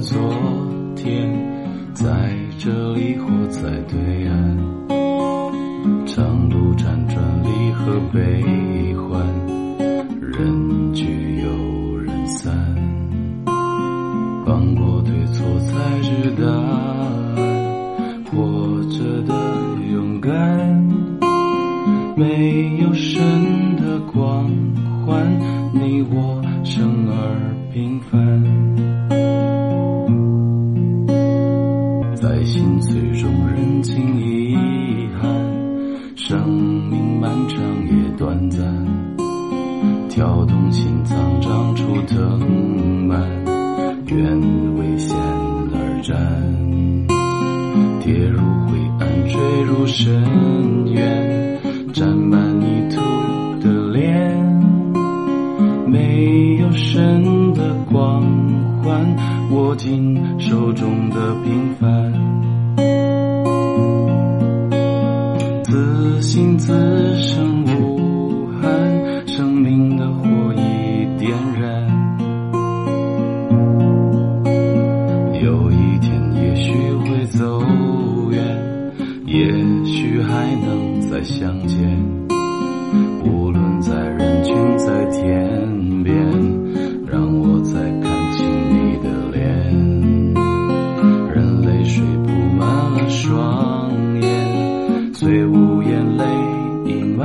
昨天，在这里或在对岸，长路辗转离合悲欢，人聚又人散，放过对错才知答案，活着的勇敢，没有神的光环，你我生而平凡。在心碎中认清遗憾，生命漫长也短暂，跳动心脏长出藤蔓，愿为险而战，跌入灰暗，坠入深渊，沾满泥土的脸，没有神的光环，握紧手中的平凡。自信自生无憾，生命的火已点燃。有一天，也许会走远，也许还能再相见。无论在虽无眼泪已满。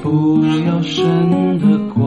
不要神的光环，只要你的